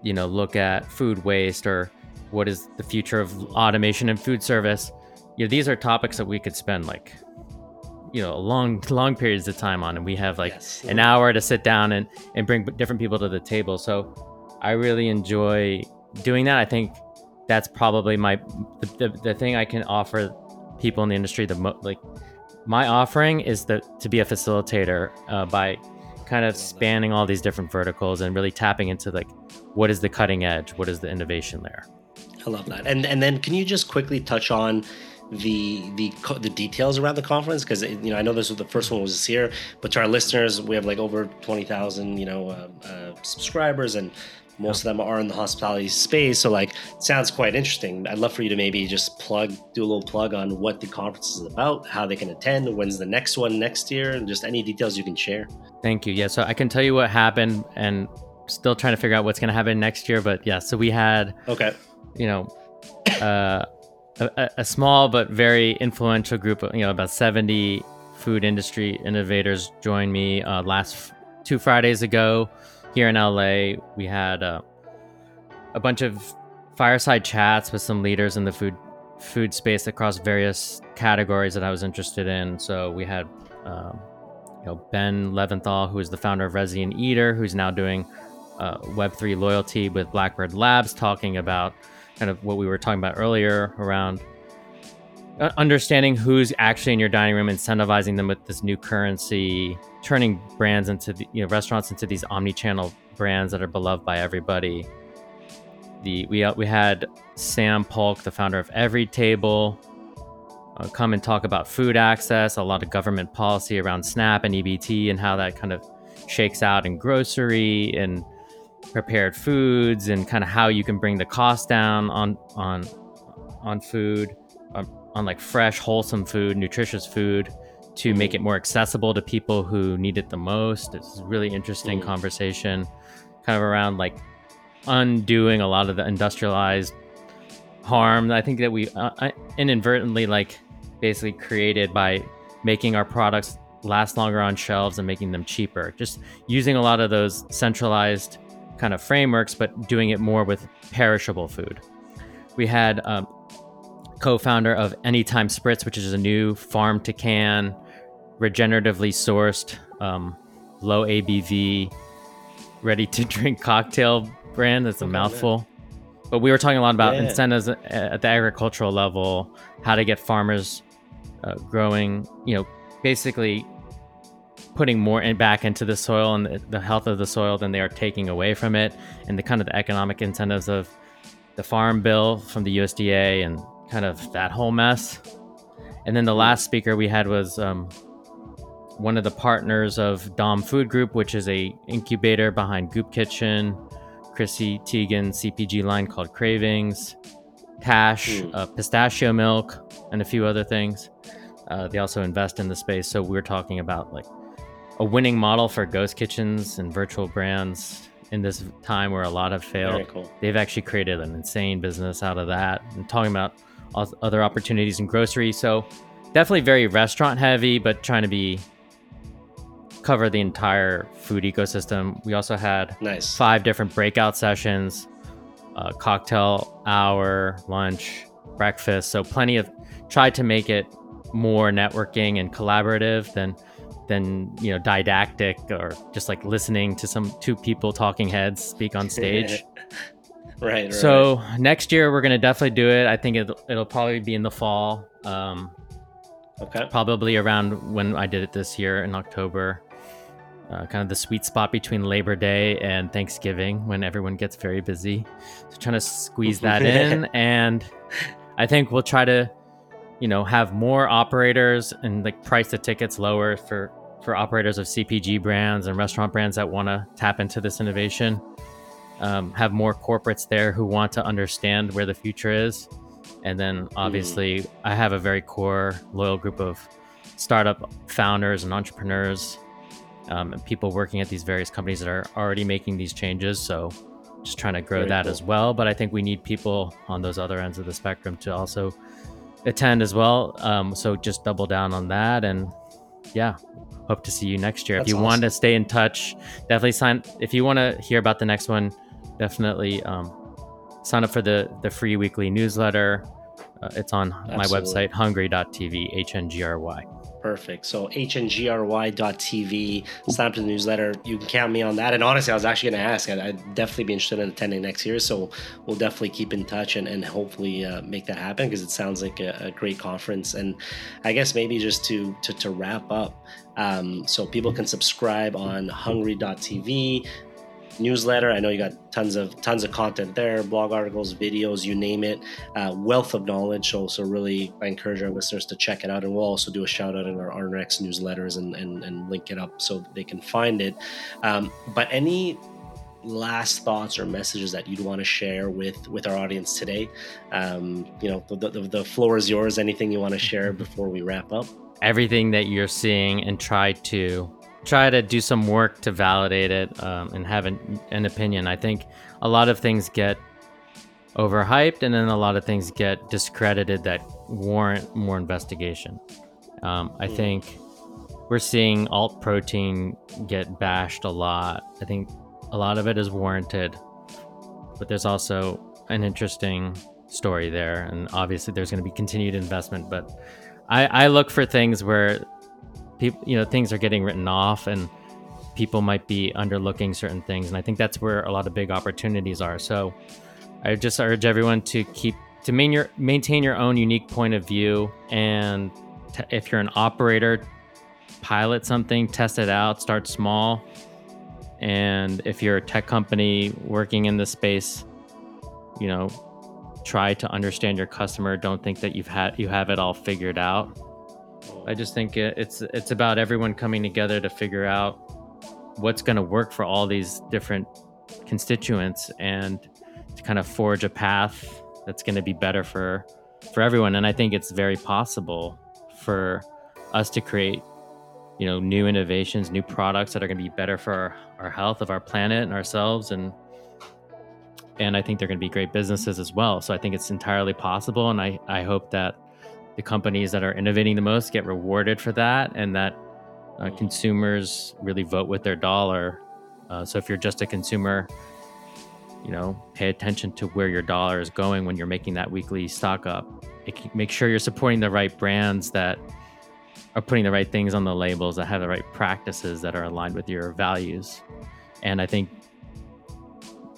you know look at food waste or what is the future of automation in food service. You know these are topics that we could spend like you know long long periods of time on and we have like yes. an hour to sit down and and bring different people to the table. So i really enjoy doing that. I think that's probably my the, the, the thing i can offer people in the industry the mo- like my offering is the to be a facilitator uh, by kind of spanning all these different verticals and really tapping into like what is the cutting edge? What is the innovation there?
I love that. And and then can you just quickly touch on the the the details around the conference? Because you know I know this was the first one was this year, but to our listeners, we have like over twenty thousand you know uh, uh, subscribers, and most yeah. of them are in the hospitality space. So like, sounds quite interesting. I'd love for you to maybe just plug, do a little plug on what the conference is about, how they can attend, when's the next one next year, and just any details you can share.
Thank you. Yeah, so I can tell you what happened, and still trying to figure out what's going to happen next year. But yeah, so we had
okay,
you know. Uh, a, a, small but very influential group of you know about 70 food industry innovators joined me uh, last two fridays ago here in la we had uh, a bunch of fireside chats with some leaders in the food food space across various categories that i was interested in. So we had um, you know ben leventhal who is the founder of Resy and eater who's now doing uh, web3 loyalty with blackbird labs talking about kind of what we were talking about earlier around understanding who's actually in your dining room, incentivizing them with this new currency, turning brands into the, you know restaurants into these omni-channel brands that are beloved by everybody. The we uh, we had Sam Polk, the founder of Every Table, uh, come and talk about food access, a lot of government policy around SNAP and EBT, and how that kind of shakes out in grocery and prepared foods and kind of how you can bring the cost down on on on food on, like fresh wholesome food nutritious food to make it more accessible to people who need it the most it's a really interesting mm. conversation kind of around like undoing a lot of the industrialized harm i think that we uh, inadvertently like basically created by making our products last longer on shelves and making them cheaper just using a lot of those centralized kind of frameworks, but doing it more with perishable food. We had um, co-founder of Anytime Spritz, which is a new farm to can, regeneratively sourced, um, low ABV, ready to drink cocktail brand. That's a okay, mouthful. Man. But we were talking a lot about yeah. incentives at the agricultural level, how to get farmers uh, growing, you know, basically putting more in back into the soil and the, the health of the soil than they are taking away from it, and the kind of the economic incentives of the farm bill from the USDA and kind of that whole mess. And then the last speaker we had was um, one of the partners of Dom Food Group, which is a incubator behind Goop Kitchen, Chrissy Teigen CPG line called Cravings, Tache, mm. uh, pistachio milk, and a few other things. Uh, they also invest in the space. So we're talking about like a winning model for ghost kitchens and virtual brands in this time where a lot have failed. Cool. They've actually created an insane business out of that and talking about other opportunities in grocery. So definitely very restaurant heavy, but trying to be cover the entire food ecosystem. We also had
nice.
five different breakout sessions, uh, cocktail hour, lunch, breakfast. So plenty of tried to make it more networking and collaborative than than you know didactic or just like listening to some two people talking heads speak on stage.
right, right,
So next year we're gonna definitely do it. I think it'll, it'll probably be in the fall. Um,
okay.
Probably around when I did it this year in October uh, kind of the sweet spot between Labor Day and Thanksgiving when everyone gets very busy. So trying to squeeze that in, and I think we'll try to, you know, have more operators and like price the tickets lower for for operators of CPG brands and restaurant brands that want to tap into this innovation. Um, have more corporates there who want to understand where the future is, and then obviously mm. I have a very core loyal group of startup founders and entrepreneurs um, and people working at these various companies that are already making these changes. So just trying to grow Very that cool. as well. But I think we need people on those other ends of the spectrum to also attend as well. Um, so just double down on that. And yeah, hope to see you next year. That's if you awesome. want to stay in touch, definitely sign. If you want to hear about the next one, definitely um, sign up for the, the free weekly newsletter. Uh, it's on Absolutely. my website, hngry.tv H N G R Y.
Perfect. So hngry.tv, sign up to the newsletter. You can count me on that. And honestly, I was actually going to ask. I'd, I'd, definitely be interested in attending next year. So we'll definitely keep in touch and, and hopefully uh, make that happen because it sounds like a, a, great conference. And I guess maybe just to to, to wrap up, um, so people can subscribe on hngry.tv newsletter. I know you got tons of tons of content there, blog articles, videos, you name it, uh, wealth of knowledge. So, so really, I encourage our listeners to check it out, and we'll also do a shout out in our, next newsletters and, and and link it up so they can find it. Um, but any last thoughts or messages that you'd want to share with with our audience today um, you know the, the, the floor is yours anything you want to share before we wrap up
everything that you're seeing and try to try to do some work to validate it um, and have an, an opinion. I think a lot of things get overhyped and then a lot of things get discredited that warrant more investigation. Um, I hmm. think we're seeing alt protein get bashed a lot. I think a lot of it is warranted, but there's also an interesting story there. And obviously, there's going to be continued investment. But I, I look for things where people you know things are getting written off and people might be underlooking certain things and i think that's where a lot of big opportunities are. So i just urge everyone to keep to main your, maintain your own unique point of view and t- if you're an operator pilot something test it out start small. And if you're a tech company working in this space you know try to understand your customer. Don't think that you've had you have it all figured out I just think it's it's about everyone coming together to figure out what's going to work for all these different constituents and to kind of forge a path that's going to be better for for everyone. And I think it's very possible for us to create you know new innovations new products that are going to be better for our, our health of our planet and ourselves. And and I think they're going to be great businesses as well. So I think it's entirely possible. And I I hope that the companies that are innovating the most get rewarded for that, and that uh, consumers really vote with their dollar. Uh, so if you're just a consumer, you know, pay attention to where your dollar is going when you're making that weekly stock up. Make sure you're supporting the right brands that are putting the right things on the labels, that have the right practices that are aligned with your values. And I think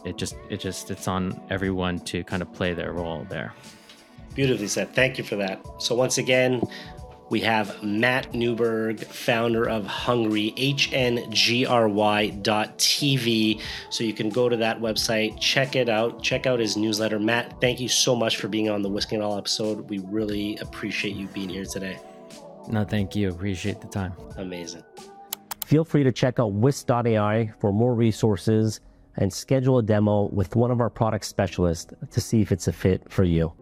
it just it just it's on everyone to kind of play their role there.
Beautifully said. Thank you for that. So, once again, We have Matt Newberg, founder of HNGRY, H N G R Y dot TV. So you can go to that website, check it out, check out his newsletter. Matt, thank you so much for being on the Whisking It All episode. We really appreciate you being here today.
No, thank you. Appreciate the time.
Amazing.
Feel free to check out whisk.ai for more resources and schedule a demo with one of our product specialists to see if it's a fit for you.